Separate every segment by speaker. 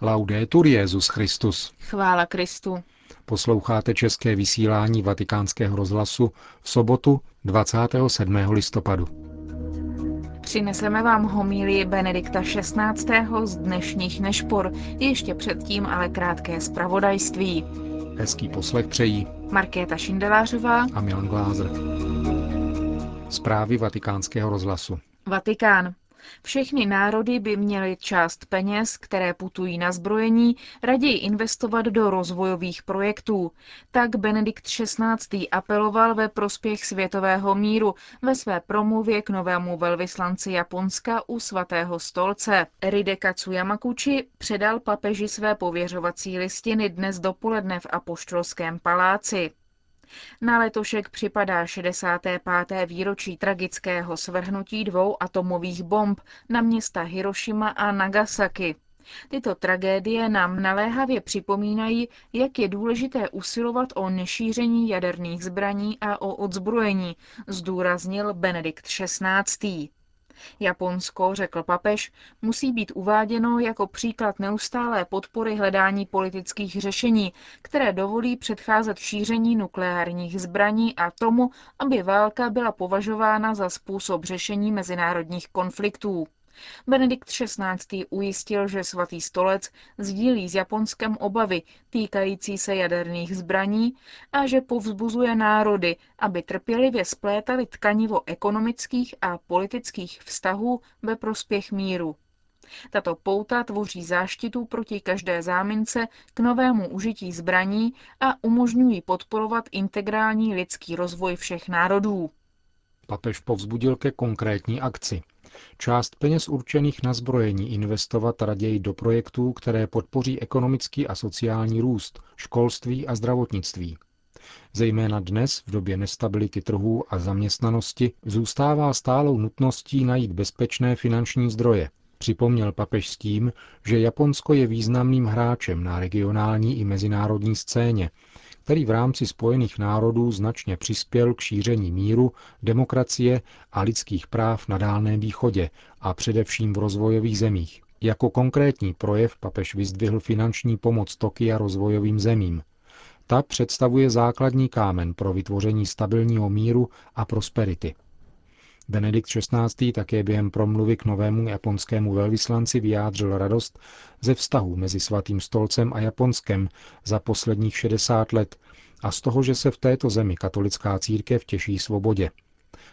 Speaker 1: Laudetur Jezus Christus.
Speaker 2: Chvála Kristu.
Speaker 1: Posloucháte české vysílání Vatikánského rozhlasu v sobotu 27. listopadu.
Speaker 2: Přineseme vám homílii Benedikta XVI. z dnešních nešpor, ještě předtím ale krátké zpravodajství.
Speaker 1: Hezký poslech přejí
Speaker 2: Markéta Šindelářová
Speaker 1: a Milan Glázer. Zprávy vatikánského rozhlasu.
Speaker 2: Vatikán. Všechny národy by měly část peněz, které putují na zbrojení, raději investovat do rozvojových projektů. Tak Benedikt XVI. apeloval ve prospěch světového míru ve své promluvě k novému velvyslanci Japonska u svatého stolce. Ride Katsuyamakuchi předal papeži své pověřovací listiny dnes dopoledne v Apoštolském paláci. Na letošek připadá 65. výročí tragického svrhnutí dvou atomových bomb na města Hiroshima a Nagasaki. Tyto tragédie nám naléhavě připomínají, jak je důležité usilovat o nešíření jaderných zbraní a o odzbrojení, zdůraznil Benedikt XVI. Japonsko, řekl papež, musí být uváděno jako příklad neustálé podpory hledání politických řešení, které dovolí předcházet šíření nukleárních zbraní a tomu, aby válka byla považována za způsob řešení mezinárodních konfliktů. Benedikt XVI. ujistil, že svatý stolec sdílí s Japonskem obavy týkající se jaderných zbraní a že povzbuzuje národy, aby trpělivě splétali tkanivo ekonomických a politických vztahů ve prospěch míru. Tato pouta tvoří záštitu proti každé zámince k novému užití zbraní a umožňují podporovat integrální lidský rozvoj všech národů.
Speaker 1: Papež povzbudil ke konkrétní akci. Část peněz určených na zbrojení investovat raději do projektů, které podpoří ekonomický a sociální růst, školství a zdravotnictví. Zejména dnes, v době nestability trhů a zaměstnanosti, zůstává stálou nutností najít bezpečné finanční zdroje. Připomněl papež s tím, že Japonsko je významným hráčem na regionální i mezinárodní scéně který v rámci Spojených národů značně přispěl k šíření míru, demokracie a lidských práv na Dálném východě a především v rozvojových zemích. Jako konkrétní projev papež vyzdvihl finanční pomoc Tokia rozvojovým zemím. Ta představuje základní kámen pro vytvoření stabilního míru a prosperity. Benedikt XVI. také během promluvy k novému japonskému velvyslanci vyjádřil radost ze vztahu mezi Svatým stolcem a Japonskem za posledních 60 let a z toho, že se v této zemi katolická církev těší svobodě.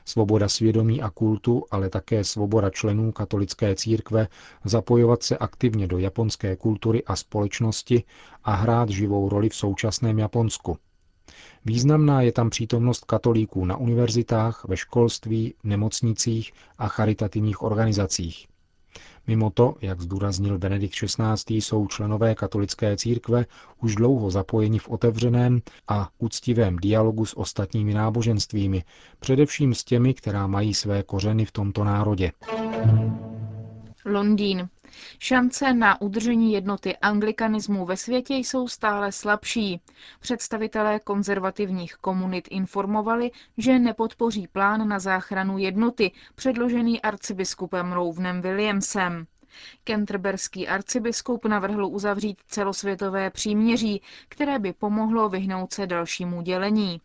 Speaker 1: Svoboda svědomí a kultu, ale také svoboda členů katolické církve zapojovat se aktivně do japonské kultury a společnosti a hrát živou roli v současném Japonsku. Významná je tam přítomnost katolíků na univerzitách, ve školství, nemocnicích a charitativních organizacích. Mimo to, jak zdůraznil Benedikt XVI., jsou členové katolické církve už dlouho zapojeni v otevřeném a úctivém dialogu s ostatními náboženstvími, především s těmi, která mají své kořeny v tomto národě.
Speaker 2: Londýn. Šance na udržení jednoty anglikanismu ve světě jsou stále slabší. Představitelé konzervativních komunit informovali, že nepodpoří plán na záchranu jednoty, předložený arcibiskupem Rovnem Williamsem. Kenterberský arcibiskup navrhl uzavřít celosvětové příměří, které by pomohlo vyhnout se dalšímu dělení.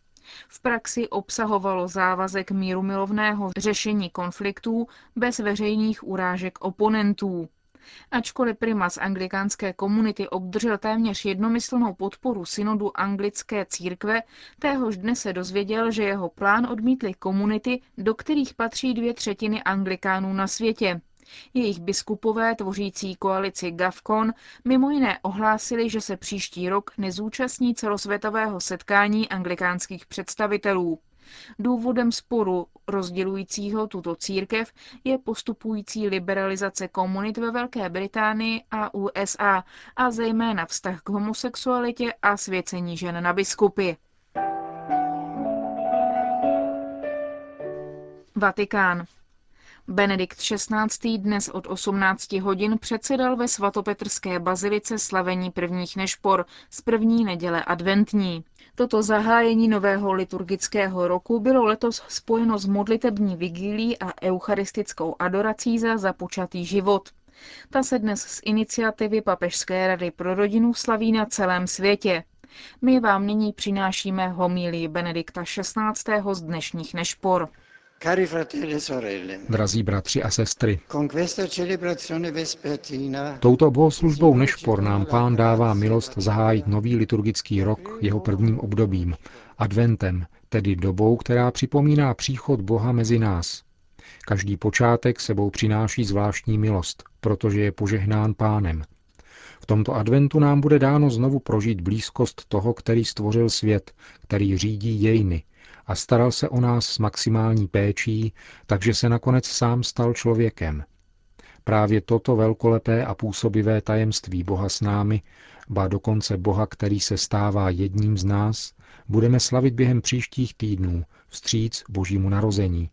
Speaker 2: V praxi obsahovalo závazek míru milovného řešení konfliktů bez veřejných urážek oponentů. Ačkoliv primas anglikánské komunity obdržel téměř jednomyslnou podporu synodu anglické církve, téhož dne se dozvěděl, že jeho plán odmítly komunity, do kterých patří dvě třetiny anglikánů na světě. Jejich biskupové tvořící koalici GAFCON mimo jiné ohlásili, že se příští rok nezúčastní celosvětového setkání anglikánských představitelů. Důvodem sporu rozdělujícího tuto církev je postupující liberalizace komunit ve Velké Británii a USA a zejména vztah k homosexualitě a svěcení žen na biskupy. Vatikán. Benedikt XVI. dnes od 18 hodin předsedal ve svatopetrské bazilice slavení prvních nešpor z první neděle adventní. Toto zahájení nového liturgického roku bylo letos spojeno s modlitební vigílí a eucharistickou adorací za započatý život. Ta se dnes z iniciativy Papežské rady pro rodinu slaví na celém světě. My vám nyní přinášíme homílii Benedikta XVI. z dnešních nešpor.
Speaker 3: Cari fratelli e sorelle,
Speaker 1: Drazí bratři a sestry, touto bohoslužbou Nešpor nám pán dává milost zahájit nový liturgický rok jeho prvním obdobím, adventem, tedy dobou, která připomíná příchod Boha mezi nás. Každý počátek sebou přináší zvláštní milost, protože je požehnán pánem. V tomto adventu nám bude dáno znovu prožít blízkost toho, který stvořil svět, který řídí dějiny, a staral se o nás s maximální péčí, takže se nakonec sám stal člověkem. Právě toto velkolepé a působivé tajemství Boha s námi, ba dokonce Boha, který se stává jedním z nás, budeme slavit během příštích týdnů, vstříc Božímu narození.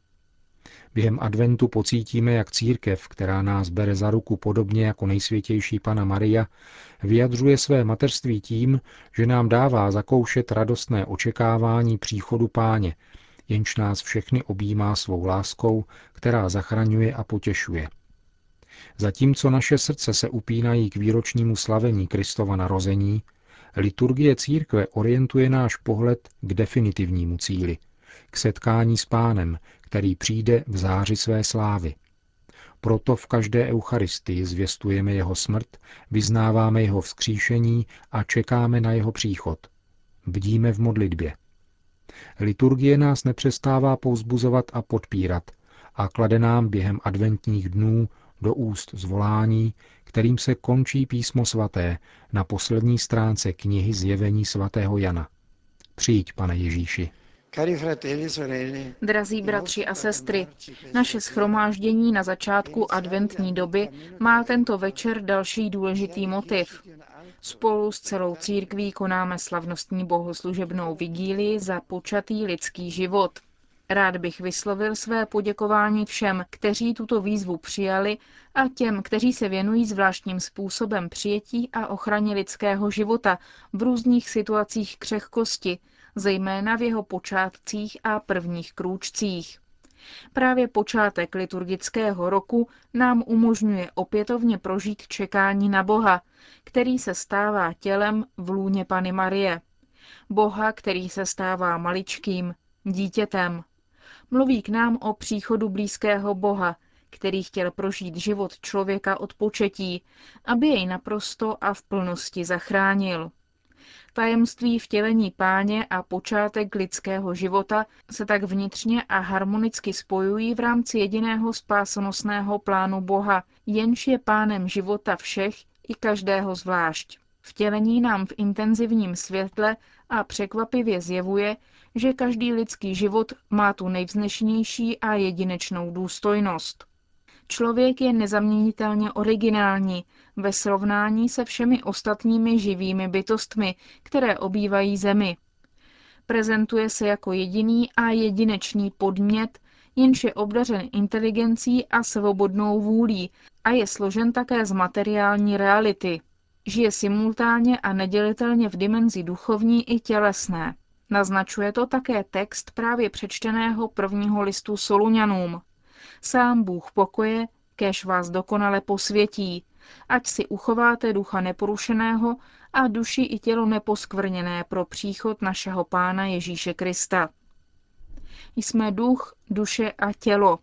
Speaker 1: Během adventu pocítíme, jak církev, která nás bere za ruku podobně jako nejsvětější Pana Maria, vyjadřuje své mateřství tím, že nám dává zakoušet radostné očekávání příchodu páně, jenž nás všechny objímá svou láskou, která zachraňuje a potěšuje. Zatímco naše srdce se upínají k výročnímu slavení Kristova narození, liturgie církve orientuje náš pohled k definitivnímu cíli, k setkání s pánem, který přijde v záři své slávy. Proto v každé Eucharistii zvěstujeme jeho smrt, vyznáváme jeho vzkříšení a čekáme na jeho příchod. Bdíme v modlitbě. Liturgie nás nepřestává pouzbuzovat a podpírat a klade nám během adventních dnů do úst zvolání, kterým se končí písmo svaté na poslední stránce knihy Zjevení svatého Jana. Přijď, pane Ježíši.
Speaker 2: Drazí bratři a sestry, naše schromáždění na začátku adventní doby má tento večer další důležitý motiv. Spolu s celou církví konáme slavnostní bohoslužebnou vigílii za počatý lidský život. Rád bych vyslovil své poděkování všem, kteří tuto výzvu přijali a těm, kteří se věnují zvláštním způsobem přijetí a ochraně lidského života v různých situacích křehkosti, zejména v jeho počátcích a prvních krůčcích. Právě počátek liturgického roku nám umožňuje opětovně prožít čekání na Boha, který se stává tělem v lůně Pany Marie. Boha, který se stává maličkým, dítětem. Mluví k nám o příchodu blízkého Boha, který chtěl prožít život člověka od početí, aby jej naprosto a v plnosti zachránil. Tajemství vtělení páně a počátek lidského života se tak vnitřně a harmonicky spojují v rámci jediného spásonosného plánu Boha, jenž je pánem života všech i každého zvlášť. Vtělení nám v intenzivním světle a překvapivě zjevuje, že každý lidský život má tu nejvznešenější a jedinečnou důstojnost. Člověk je nezaměnitelně originální ve srovnání se všemi ostatními živými bytostmi, které obývají Zemi. Prezentuje se jako jediný a jedinečný podmět, jenž je obdařen inteligencí a svobodnou vůlí a je složen také z materiální reality. Žije simultánně a nedělitelně v dimenzi duchovní i tělesné. Naznačuje to také text právě přečteného prvního listu Soluňanům. Sám Bůh pokoje, kež vás dokonale posvětí, ať si uchováte ducha neporušeného a duši i tělo neposkvrněné pro příchod našeho Pána Ježíše Krista. Jsme duch, duše a tělo.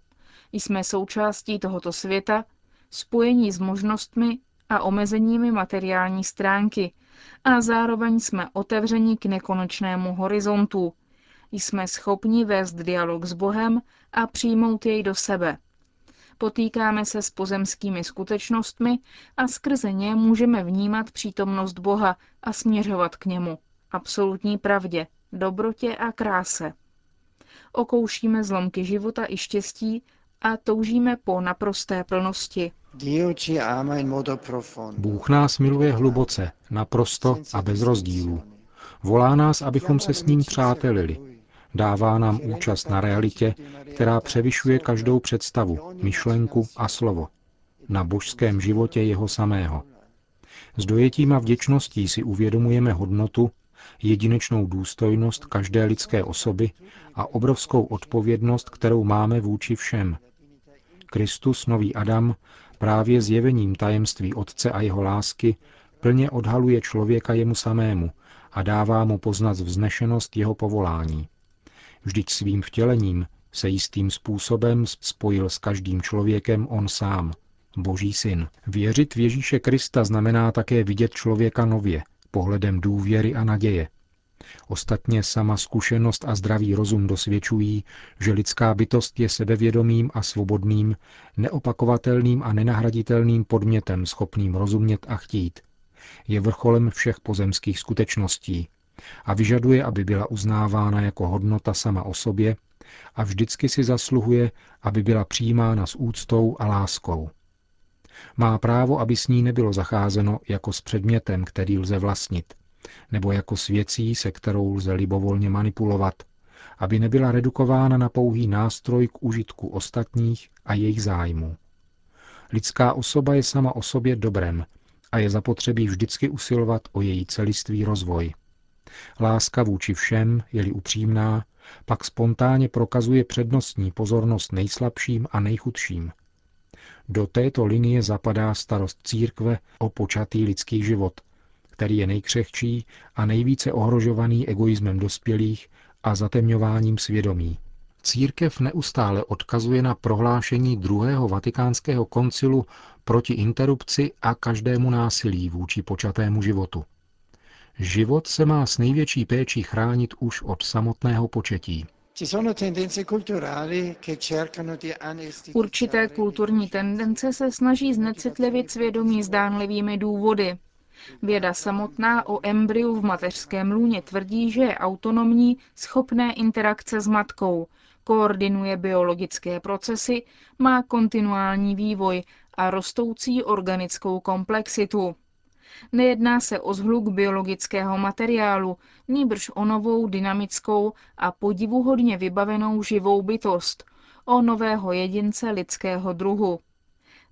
Speaker 2: Jsme součástí tohoto světa, spojení s možnostmi a omezeními materiální stránky a zároveň jsme otevřeni k nekonečnému horizontu. Jsme schopni vést dialog s Bohem a přijmout jej do sebe. Potýkáme se s pozemskými skutečnostmi a skrze ně můžeme vnímat přítomnost Boha a směřovat k němu, absolutní pravdě, dobrotě a kráse. Okoušíme zlomky života i štěstí a toužíme po naprosté plnosti.
Speaker 1: Bůh nás miluje hluboce, naprosto a bez rozdílů. Volá nás, abychom se s ním přátelili. Dává nám účast na realitě, která převyšuje každou představu, myšlenku a slovo. Na božském životě jeho samého. S dojetím a vděčností si uvědomujeme hodnotu, jedinečnou důstojnost každé lidské osoby a obrovskou odpovědnost, kterou máme vůči všem. Kristus, nový Adam, Právě zjevením tajemství Otce a jeho lásky plně odhaluje člověka jemu samému a dává mu poznat vznešenost jeho povolání. Vždyť svým vtělením se jistým způsobem spojil s každým člověkem on sám, Boží syn. Věřit v Ježíše Krista znamená také vidět člověka nově, pohledem důvěry a naděje. Ostatně sama zkušenost a zdravý rozum dosvědčují, že lidská bytost je sebevědomým a svobodným, neopakovatelným a nenahraditelným podmětem schopným rozumět a chtít. Je vrcholem všech pozemských skutečností a vyžaduje, aby byla uznávána jako hodnota sama o sobě a vždycky si zasluhuje, aby byla přijímána s úctou a láskou. Má právo, aby s ní nebylo zacházeno jako s předmětem, který lze vlastnit, nebo jako s věcí, se kterou lze libovolně manipulovat, aby nebyla redukována na pouhý nástroj k užitku ostatních a jejich zájmů. Lidská osoba je sama o sobě dobrem a je zapotřebí vždycky usilovat o její celistvý rozvoj. Láska vůči všem, je-li upřímná, pak spontánně prokazuje přednostní pozornost nejslabším a nejchudším. Do této linie zapadá starost církve o počatý lidský život, který je nejkřehčí a nejvíce ohrožovaný egoismem dospělých a zatemňováním svědomí. Církev neustále odkazuje na prohlášení druhého vatikánského koncilu proti interrupci a každému násilí vůči počatému životu. Život se má s největší péčí chránit už od samotného početí.
Speaker 2: Určité kulturní tendence se snaží znecitlivit svědomí zdánlivými důvody. Věda samotná o embryu v mateřském lůně tvrdí, že je autonomní, schopné interakce s matkou, koordinuje biologické procesy, má kontinuální vývoj a rostoucí organickou komplexitu. Nejedná se o zhluk biologického materiálu, nýbrž o novou, dynamickou a podivuhodně vybavenou živou bytost, o nového jedince lidského druhu.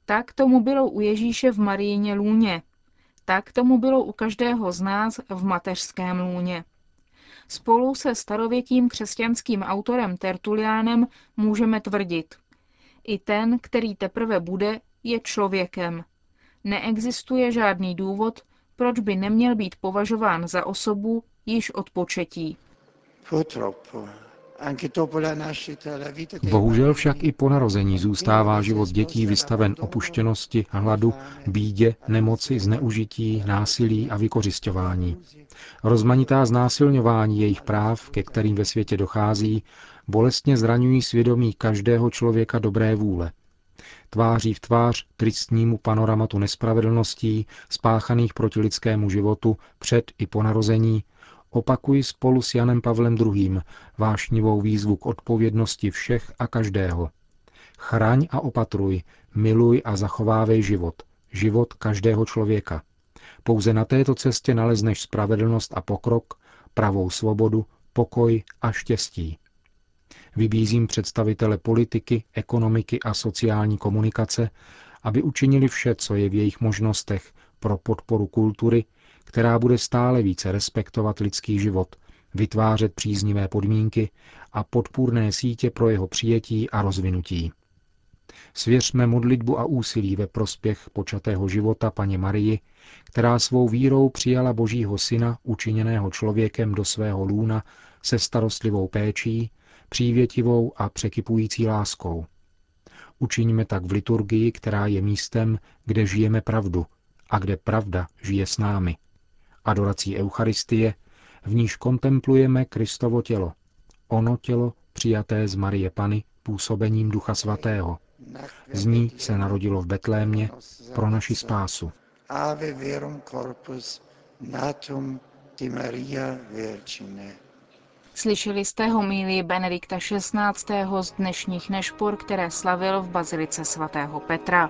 Speaker 2: Tak tomu bylo u Ježíše v Marijně lůně. Tak tomu bylo u každého z nás v mateřském lůně. Spolu se starověkým křesťanským autorem Tertuliánem můžeme tvrdit. I ten, který teprve bude, je člověkem, neexistuje žádný důvod, proč by neměl být považován za osobu již od početí.
Speaker 1: Bohužel však i po narození zůstává život dětí vystaven opuštěnosti, hladu, bídě, nemoci, zneužití, násilí a vykořišťování. Rozmanitá znásilňování jejich práv, ke kterým ve světě dochází, bolestně zraňují svědomí každého člověka dobré vůle – tváří v tvář tristnímu panoramatu nespravedlností spáchaných proti lidskému životu před i po narození, opakuji spolu s Janem Pavlem II. vášnivou výzvu k odpovědnosti všech a každého. Chraň a opatruj, miluj a zachovávej život, život každého člověka. Pouze na této cestě nalezneš spravedlnost a pokrok, pravou svobodu, pokoj a štěstí. Vybízím představitele politiky, ekonomiky a sociální komunikace, aby učinili vše, co je v jejich možnostech pro podporu kultury, která bude stále více respektovat lidský život, vytvářet příznivé podmínky a podpůrné sítě pro jeho přijetí a rozvinutí. Svěřme modlitbu a úsilí ve prospěch počatého života paně Marii, která svou vírou přijala Božího syna, učiněného člověkem do svého lůna se starostlivou péčí přívětivou a překypující láskou. Učiňme tak v liturgii, která je místem, kde žijeme pravdu a kde pravda žije s námi. Adorací Eucharistie, v níž kontemplujeme Kristovo tělo, ono tělo přijaté z Marie Pany působením Ducha Svatého. Z ní se narodilo v Betlémě pro naši spásu. Ave verum corpus natum
Speaker 2: di Maria Virgine. Slyšeli jste homílii Benedikta XVI. z dnešních nešpor, které slavil v Bazilice svatého Petra.